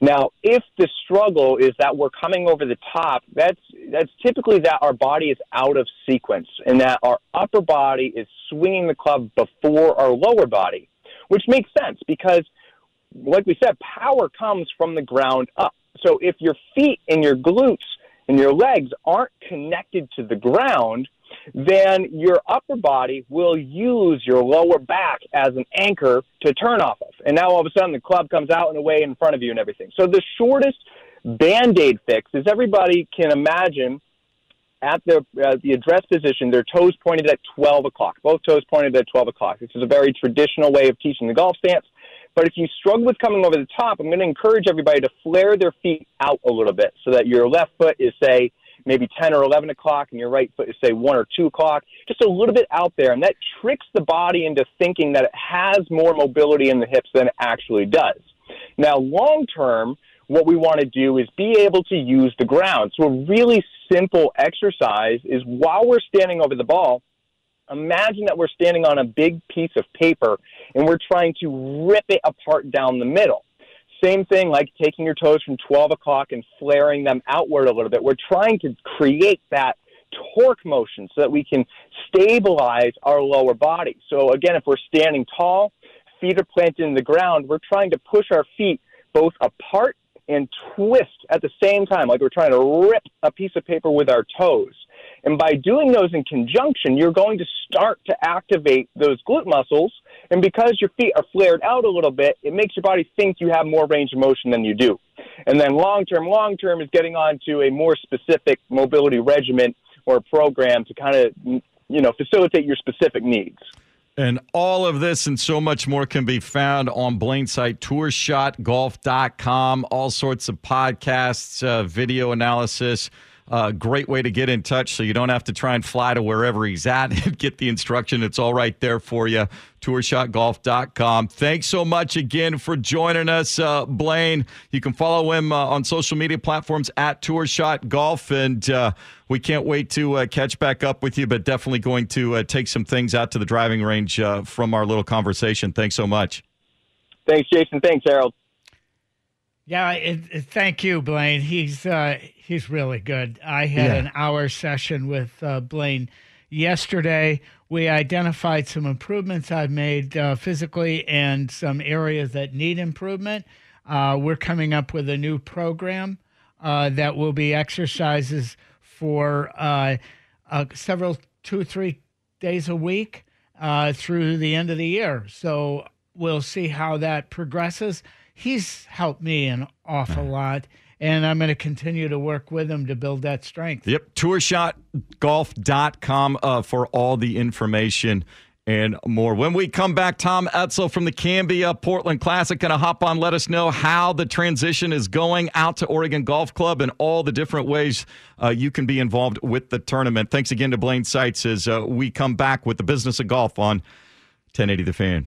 [SPEAKER 11] Now, if the struggle is that we're coming over the top, that's that's typically that our body is out of sequence and that our upper body is swinging the club before our lower body, which makes sense because like we said, power comes from the ground up. So if your feet and your glutes and your legs aren't connected to the ground, then your upper body will use your lower back as an anchor to turn off of. And now all of a sudden the club comes out and away in front of you and everything. So the shortest band aid fix is everybody can imagine at the, uh, the address position, their toes pointed at 12 o'clock. Both toes pointed at 12 o'clock. This is a very traditional way of teaching the golf stance. But if you struggle with coming over the top, I'm going to encourage everybody to flare their feet out a little bit so that your left foot is, say, maybe 10 or 11 o'clock and your right foot is, say, 1 or 2 o'clock. Just a little bit out there. And that tricks the body into thinking that it has more mobility in the hips than it actually does. Now, long term, what we want to do is be able to use the ground. So, a really simple exercise is while we're standing over the ball, imagine that we're standing on a big piece of paper and we're trying to rip it apart down the middle. Same thing like taking your toes from 12 o'clock and flaring them outward a little bit. We're trying to create that torque motion so that we can stabilize our lower body. So, again, if we're standing tall, feet are planted in the ground, we're trying to push our feet both apart and twist at the same time, like we're trying to rip a piece of paper with our toes. And by doing those in conjunction, you're going to start to activate those glute muscles. And because your feet are flared out a little bit, it makes your body think you have more range of motion than you do. And then long term, long term is getting on to a more specific mobility regimen or program to kind of, you know, facilitate your specific needs.
[SPEAKER 7] And all of this and so much more can be found on Blaine's tourshotgolf.com. All sorts of podcasts, uh, video analysis. Uh, great way to get in touch so you don't have to try and fly to wherever he's at and get the instruction. It's all right there for you. Tourshotgolf.com. Thanks so much again for joining us, uh, Blaine. You can follow him uh, on social media platforms at Tourshot Golf. And uh, we can't wait to uh, catch back up with you, but definitely going to uh, take some things out to the driving range uh, from our little conversation. Thanks so much.
[SPEAKER 11] Thanks, Jason. Thanks, Harold.
[SPEAKER 8] Yeah, it, it- thank you, Blaine. He's uh, he's really good. I had
[SPEAKER 7] Yeah.
[SPEAKER 8] an hour session with uh, Blaine yesterday. we identified some improvements I've made uh, physically and some areas that need improvement. Uh, we're coming up with a new program uh, that will be exercises for uh, uh, several, two, three days a week uh, through the end of the year. So we'll see how that progresses. He's helped me an awful lot and I'm going to continue to work with him to build that strength.
[SPEAKER 7] Yep, tourshotgolf.com uh, for all the information and more. When we come back, Tom Etzel from the Cambia Portland Classic going to hop on, let us know how the transition is going out to Oregon Golf Club and all the different ways uh, you can be involved with the tournament. Thanks again to Blaine Seitz as uh, we come back with the business of golf on 1080 The Fan.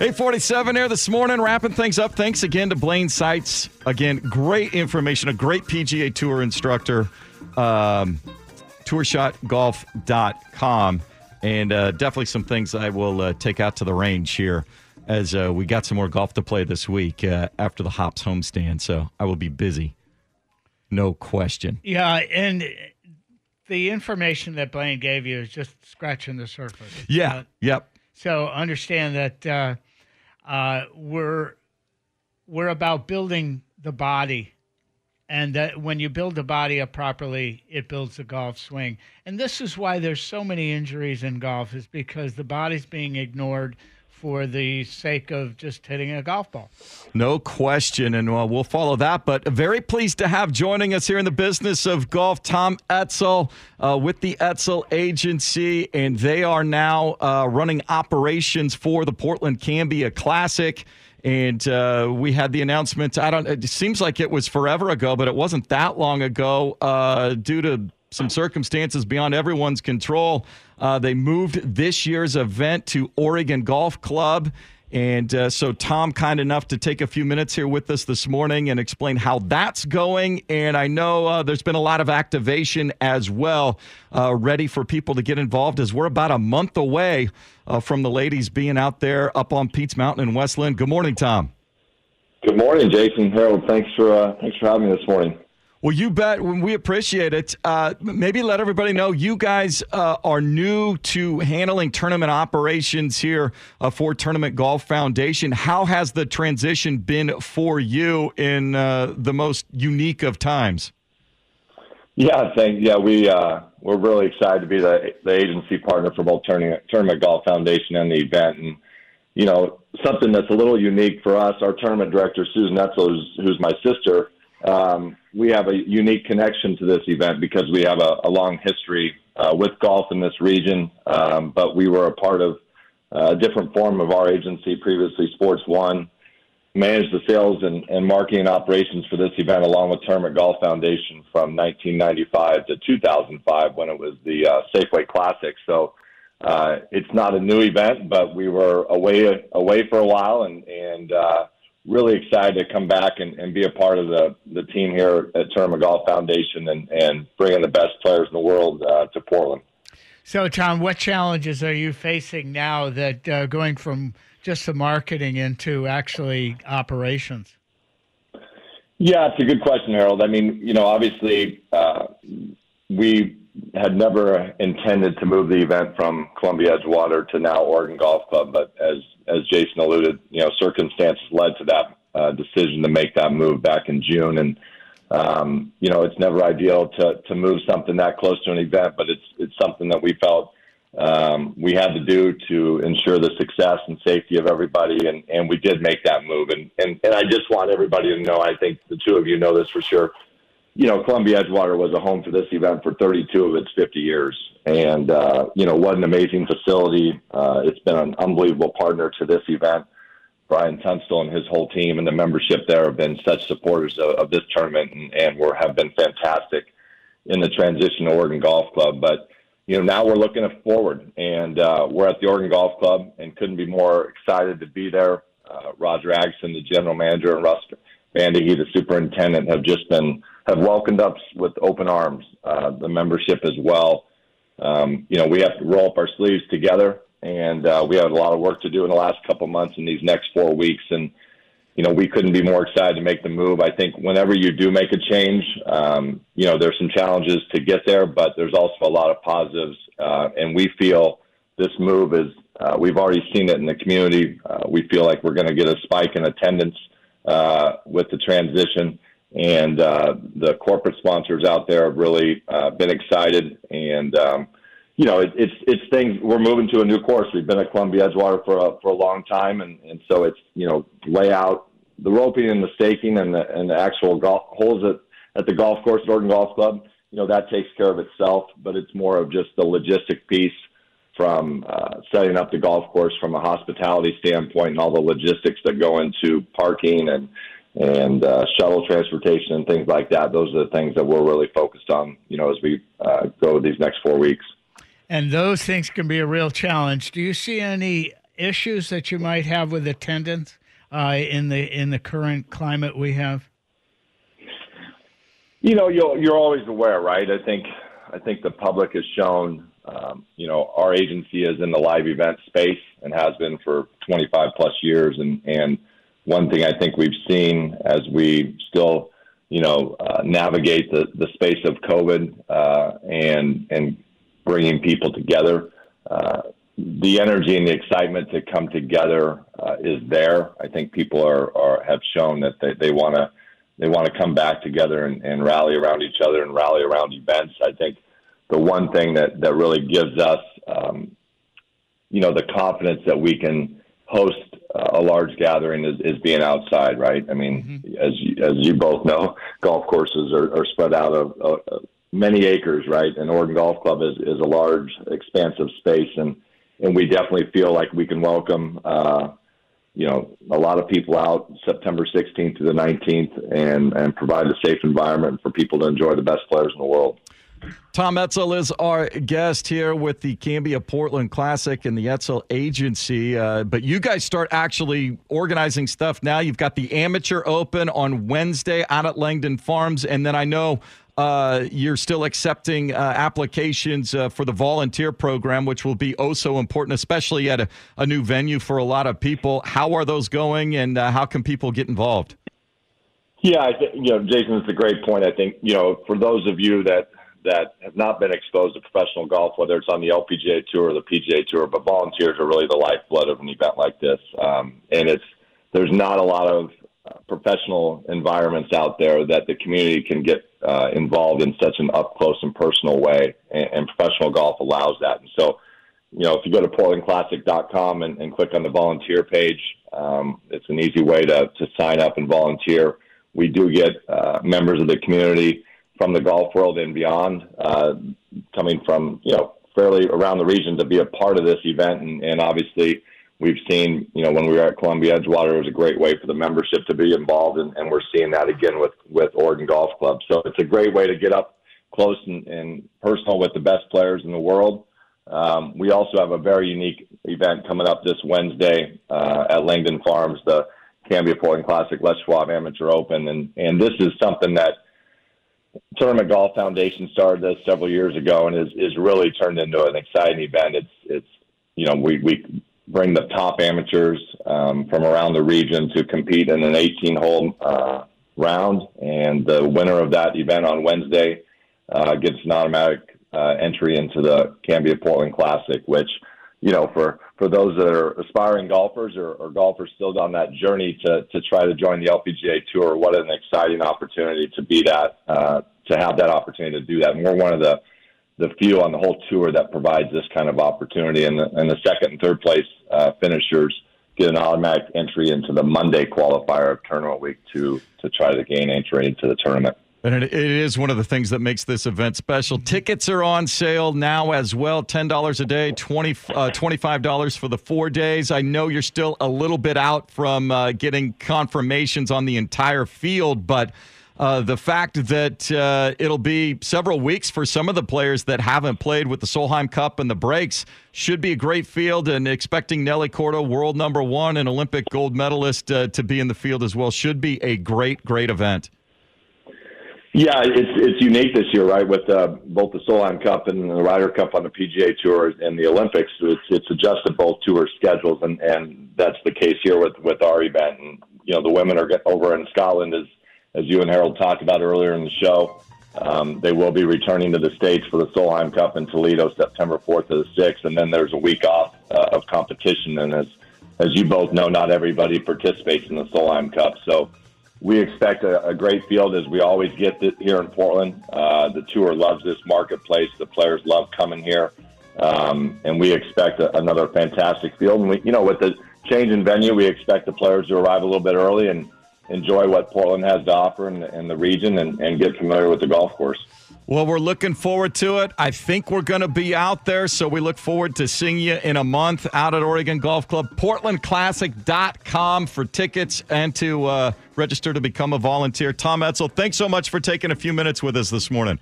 [SPEAKER 7] 847 there this morning, wrapping things up. Thanks again to Blaine Seitz. Again, great information, a great PGA Tour instructor. Um, tourshotgolf.com. And uh, definitely some things I will uh, take out to the range here as uh, we got some more golf to play this week uh, after the Hops homestand. So I will be busy. No question.
[SPEAKER 8] Yeah. And the information that Blaine gave you is just scratching the surface.
[SPEAKER 7] Yeah. Yep.
[SPEAKER 8] So understand that uh, uh, we're we're about building the body, and that when you build the body up properly, it builds the golf swing. And this is why there's so many injuries in golf, is because the body's being ignored for the sake of just hitting a golf ball.
[SPEAKER 7] No question, and uh, we'll follow that. But very pleased to have joining us here in the business of golf, Tom Etzel uh, with the Etzel Agency, and they are now uh, running operations for the Portland Cambia Classic. And uh, we had the announcement. I don't. It seems like it was forever ago, but it wasn't that long ago. Uh, due to some circumstances beyond everyone's control. Uh, they moved this year's event to Oregon Golf Club. And uh, so, Tom, kind enough to take a few minutes here with us this morning and explain how that's going. And I know uh, there's been a lot of activation as well, uh, ready for people to get involved as we're about a month away uh, from the ladies being out there up on Pete's Mountain in West Linn. Good morning, Tom.
[SPEAKER 12] Good morning, Jason Harold. Thanks for uh, thanks for having me this morning.
[SPEAKER 7] Well, you bet. We appreciate it. Uh, maybe let everybody know you guys uh, are new to handling tournament operations here uh, for Tournament Golf Foundation. How has the transition been for you in uh, the most unique of times?
[SPEAKER 12] Yeah, thank. Yeah, we uh, we're really excited to be the the agency partner for both Tournament, Tournament Golf Foundation and the event, and you know something that's a little unique for us. Our tournament director Susan Etzel, who's, who's my sister um, we have a unique connection to this event because we have a, a long history uh, with golf in this region. Um, but we were a part of uh, a different form of our agency previously, Sports One, managed the sales and, and marketing operations for this event along with Tournament Golf Foundation from 1995 to 2005 when it was the uh, Safeway Classic. So uh, it's not a new event, but we were away away for a while and and uh, really excited to come back and, and be a part of the, the team here at Tournament Golf Foundation and, and bringing the best players in the world uh, to Portland.
[SPEAKER 8] So, Tom, what challenges are you facing now that uh, going from just the marketing into actually operations?
[SPEAKER 12] Yeah, it's a good question, Harold. I mean, you know, obviously, uh, we had never intended to move the event from Columbia Edgewater to now Oregon Golf Club, but as as Jason alluded, you know, circumstances led to that uh, decision to make that move back in June. And um, you know, it's never ideal to to move something that close to an event, but it's it's something that we felt um, we had to do to ensure the success and safety of everybody, and and we did make that move. And and and I just want everybody to know. I think the two of you know this for sure you know, Columbia Edgewater was a home for this event for 32 of its 50 years. And, uh, you know, what an amazing facility. Uh, it's been an unbelievable partner to this event. Brian Tunstall and his whole team and the membership there have been such supporters of, of this tournament and, and were, have been fantastic in the transition to Oregon Golf Club. But, you know, now we're looking forward, and uh, we're at the Oregon Golf Club, and couldn't be more excited to be there. Uh, Roger Agson, the general manager, and Russ Bandy, the superintendent, have just been have welcomed us with open arms. Uh, the membership as well. Um, you know, we have to roll up our sleeves together, and uh, we have a lot of work to do in the last couple months in these next four weeks, and you know, we couldn't be more excited to make the move. I think whenever you do make a change, um, you know, there's some challenges to get there, but there's also a lot of positives. Uh, and we feel this move is, uh, we've already seen it in the community. Uh, we feel like we're going to get a spike in attendance uh, with the transition. And uh, the corporate sponsors out there have really uh, been excited. And, um, you know, it, it's it's things. We're moving to a new course. We've been at Columbia Edgewater for a, for a long time, and, and so it's you know layout, the roping and the staking, and the and the actual golf holes at at the golf course at Oregon Golf Club. You know that takes care of itself, but it's more of just the logistic piece from uh, setting up the golf course from a hospitality standpoint and all the logistics that go into parking and and uh, shuttle transportation and things like that. Those are the things that we're really focused on, you know, as we uh, go these next four weeks
[SPEAKER 8] and those things can be a real challenge. Do you see any issues that you might have with attendance uh, in the in the current climate we have?
[SPEAKER 12] You know, you're you're always aware, right? I think I think the public has shown, um, you know, our agency is in the live event space and has been for 25 plus years, and and one thing I think we've seen as we still, you know, uh, navigate the the space of COVID uh, and and bringing people together. Uh, the energy and the excitement to come together uh, is there. I think people are, are have shown that they, they want to they want to come back together and, and rally around each other and rally around events. I think the one thing that, that really gives us, um, you know, the confidence that we can host a large gathering is, is being outside, right? I mean, mm-hmm. as you, as you both know, golf courses are, are spread out of, of many acres, right? And Oregon Golf Club is, is a large, expansive space, and and we definitely feel like we can welcome, uh, you know, a lot of people out September 16th to the 19th, and and provide a safe environment for people to enjoy the best players in the world.
[SPEAKER 7] Tom Etzel is our guest here with the Cambia Portland Classic and the Etzel Agency. Uh, but you guys start actually organizing stuff now. You've got the Amateur Open on Wednesday out at Langdon Farms. And then I know uh, you're still accepting uh, applications uh, for the volunteer program, which will be oh so important, especially at a, a new venue for a lot of people. How are those going, and uh, how can people get involved?
[SPEAKER 12] Yeah, you know, Jason, it's a great point. I think you know, for those of you that that have not been exposed to professional golf, whether it's on the LPGA tour or the PGA tour, but volunteers are really the lifeblood of an event like this, um, and it's there's not a lot of uh, professional environments out there that the community can get uh, involved in such an up close and personal way, and, and professional golf allows that. And so, you know, if you go to portlandclassic.com and, and click on the volunteer page, um, it's an easy way to, to sign up and volunteer. We do get uh, members of the community from the golf world and beyond uh, coming from, you know, fairly around the region to be a part of this event. And, and obviously, we've seen, you know, when we were at Columbia Edgewater, it was a great way for the membership to be involved, and, and we're seeing that again with with Oregon Golf Club. So it's a great way to get up close and, and personal with the best players in the world. Um, we also have a very unique event coming up this Wednesday uh, at Langdon Farms, the Cambia Portland Classic Les Schwab Amateur Open, and and this is something that Tournament Golf Foundation started this several years ago, and is is really turned into an exciting event. It's it's you know we we bring the top amateurs um, from around the region to compete in an 18 hole uh, round. And the winner of that event on Wednesday uh, gets an automatic uh, entry into the Cambia Portland Classic, which, you know, for, for those that are aspiring golfers or, or golfers still on that journey to, to try to join the LPGA Tour, what an exciting opportunity to be that, uh, to have that opportunity to do that. And we're one of the the few on the whole tour that provides this kind of opportunity. And the, and the second and third place uh, finishers get an automatic entry into the Monday qualifier of tournament week to to try to gain entry into the tournament.
[SPEAKER 7] And it, is one of the things that makes this event special. Tickets are on sale now as well $10 a day, 20, uh, $25 for the four days. I know you're still a little bit out from uh, getting confirmations on the entire field, but uh, the fact that uh, it'll be several weeks for some of the players that haven't played with the Solheim Cup and the breaks should be a great field. And expecting Nelly Korda, world number one and Olympic gold medalist, uh, to be in the field as well, should be a great, great event.
[SPEAKER 12] Yeah, it's it's unique this year, right? With uh, both the Solheim Cup and the Ryder Cup on the PGA Tour and the Olympics, it's it's adjusted both tour schedules, and and that's the case here with with our event. And you know, the women are get, over in Scotland, as as you and Harold talked about earlier in the show. Um, they will be returning to the states for the Solheim Cup in Toledo, September fourth to the sixth, and then there's a week off uh, of competition. And as as you both know, not everybody participates in the Solheim Cup, so we expect a, a, great field as we always get this here in Portland. Uh, the tour loves this marketplace. The players love coming here, um, and we expect a, another fantastic field. And we, you know, with the change in venue, we expect the players to arrive a little bit early and enjoy what Portland has to offer in, in the region and, and get familiar with the golf course.
[SPEAKER 7] Well, we're looking forward to it. I think we're going to be out there, so we look forward to seeing you in a month out at Oregon Golf Club. PortlandClassic.com for tickets and to uh, register to become a volunteer. Tom Etzel, thanks so much for taking a few minutes with us this morning.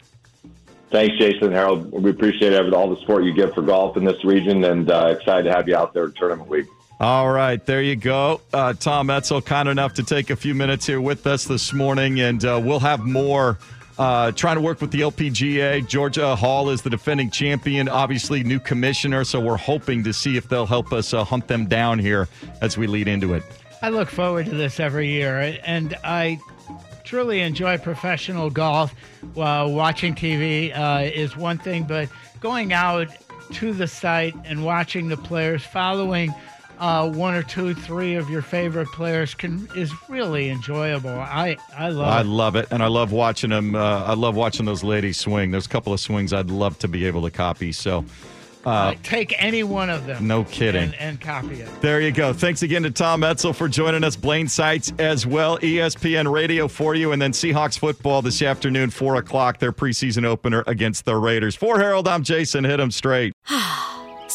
[SPEAKER 12] Thanks, Jason Harold. We appreciate all the support you give for golf in this region and uh, excited to have you out there at tournament week.
[SPEAKER 7] All right, there you go. Uh, Tom Etzel, kind enough to take a few minutes here with us this morning, and uh, we'll have more uh, trying to work with the LPGA. Georgia Hall is the defending champion, obviously, new commissioner. So we're hoping to see if they'll help us uh, hunt them down here as we lead into it.
[SPEAKER 8] I look forward to this every year, and I truly enjoy professional golf. While watching TV uh, is one thing, but going out to the site and watching the players, following uh, one or two, three of your favorite players can is really enjoyable. I I love.
[SPEAKER 7] I
[SPEAKER 8] it.
[SPEAKER 7] love it, and I love watching them. Uh, I love watching those ladies swing. There's a couple of swings I'd love to be able to copy. So.
[SPEAKER 8] Uh, take any one of them.
[SPEAKER 7] No kidding.
[SPEAKER 8] And, and, copy it.
[SPEAKER 7] There you go. Thanks again to Tom Etzel for joining us. Blaine Seitz as well. ESPN Radio for you. And then Seahawks football this afternoon, 4 o'clock, their preseason opener against the Raiders. For Harold, I'm Jason. Hit them straight.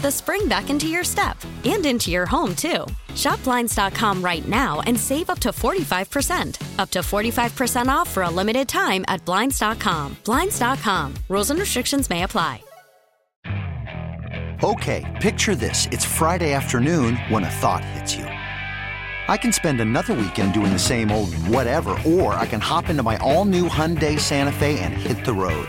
[SPEAKER 5] the spring back into your step and into your home, too. Shop Blinds.com right now and save up to 45%. Up to 45% off for a limited time at Blinds.com. Blinds.com. Rules and restrictions may apply.
[SPEAKER 13] Okay, picture this. It's Friday afternoon when a thought hits you. I can spend another weekend doing the same old whatever, or I can hop into my all new Hyundai Santa Fe and hit the road.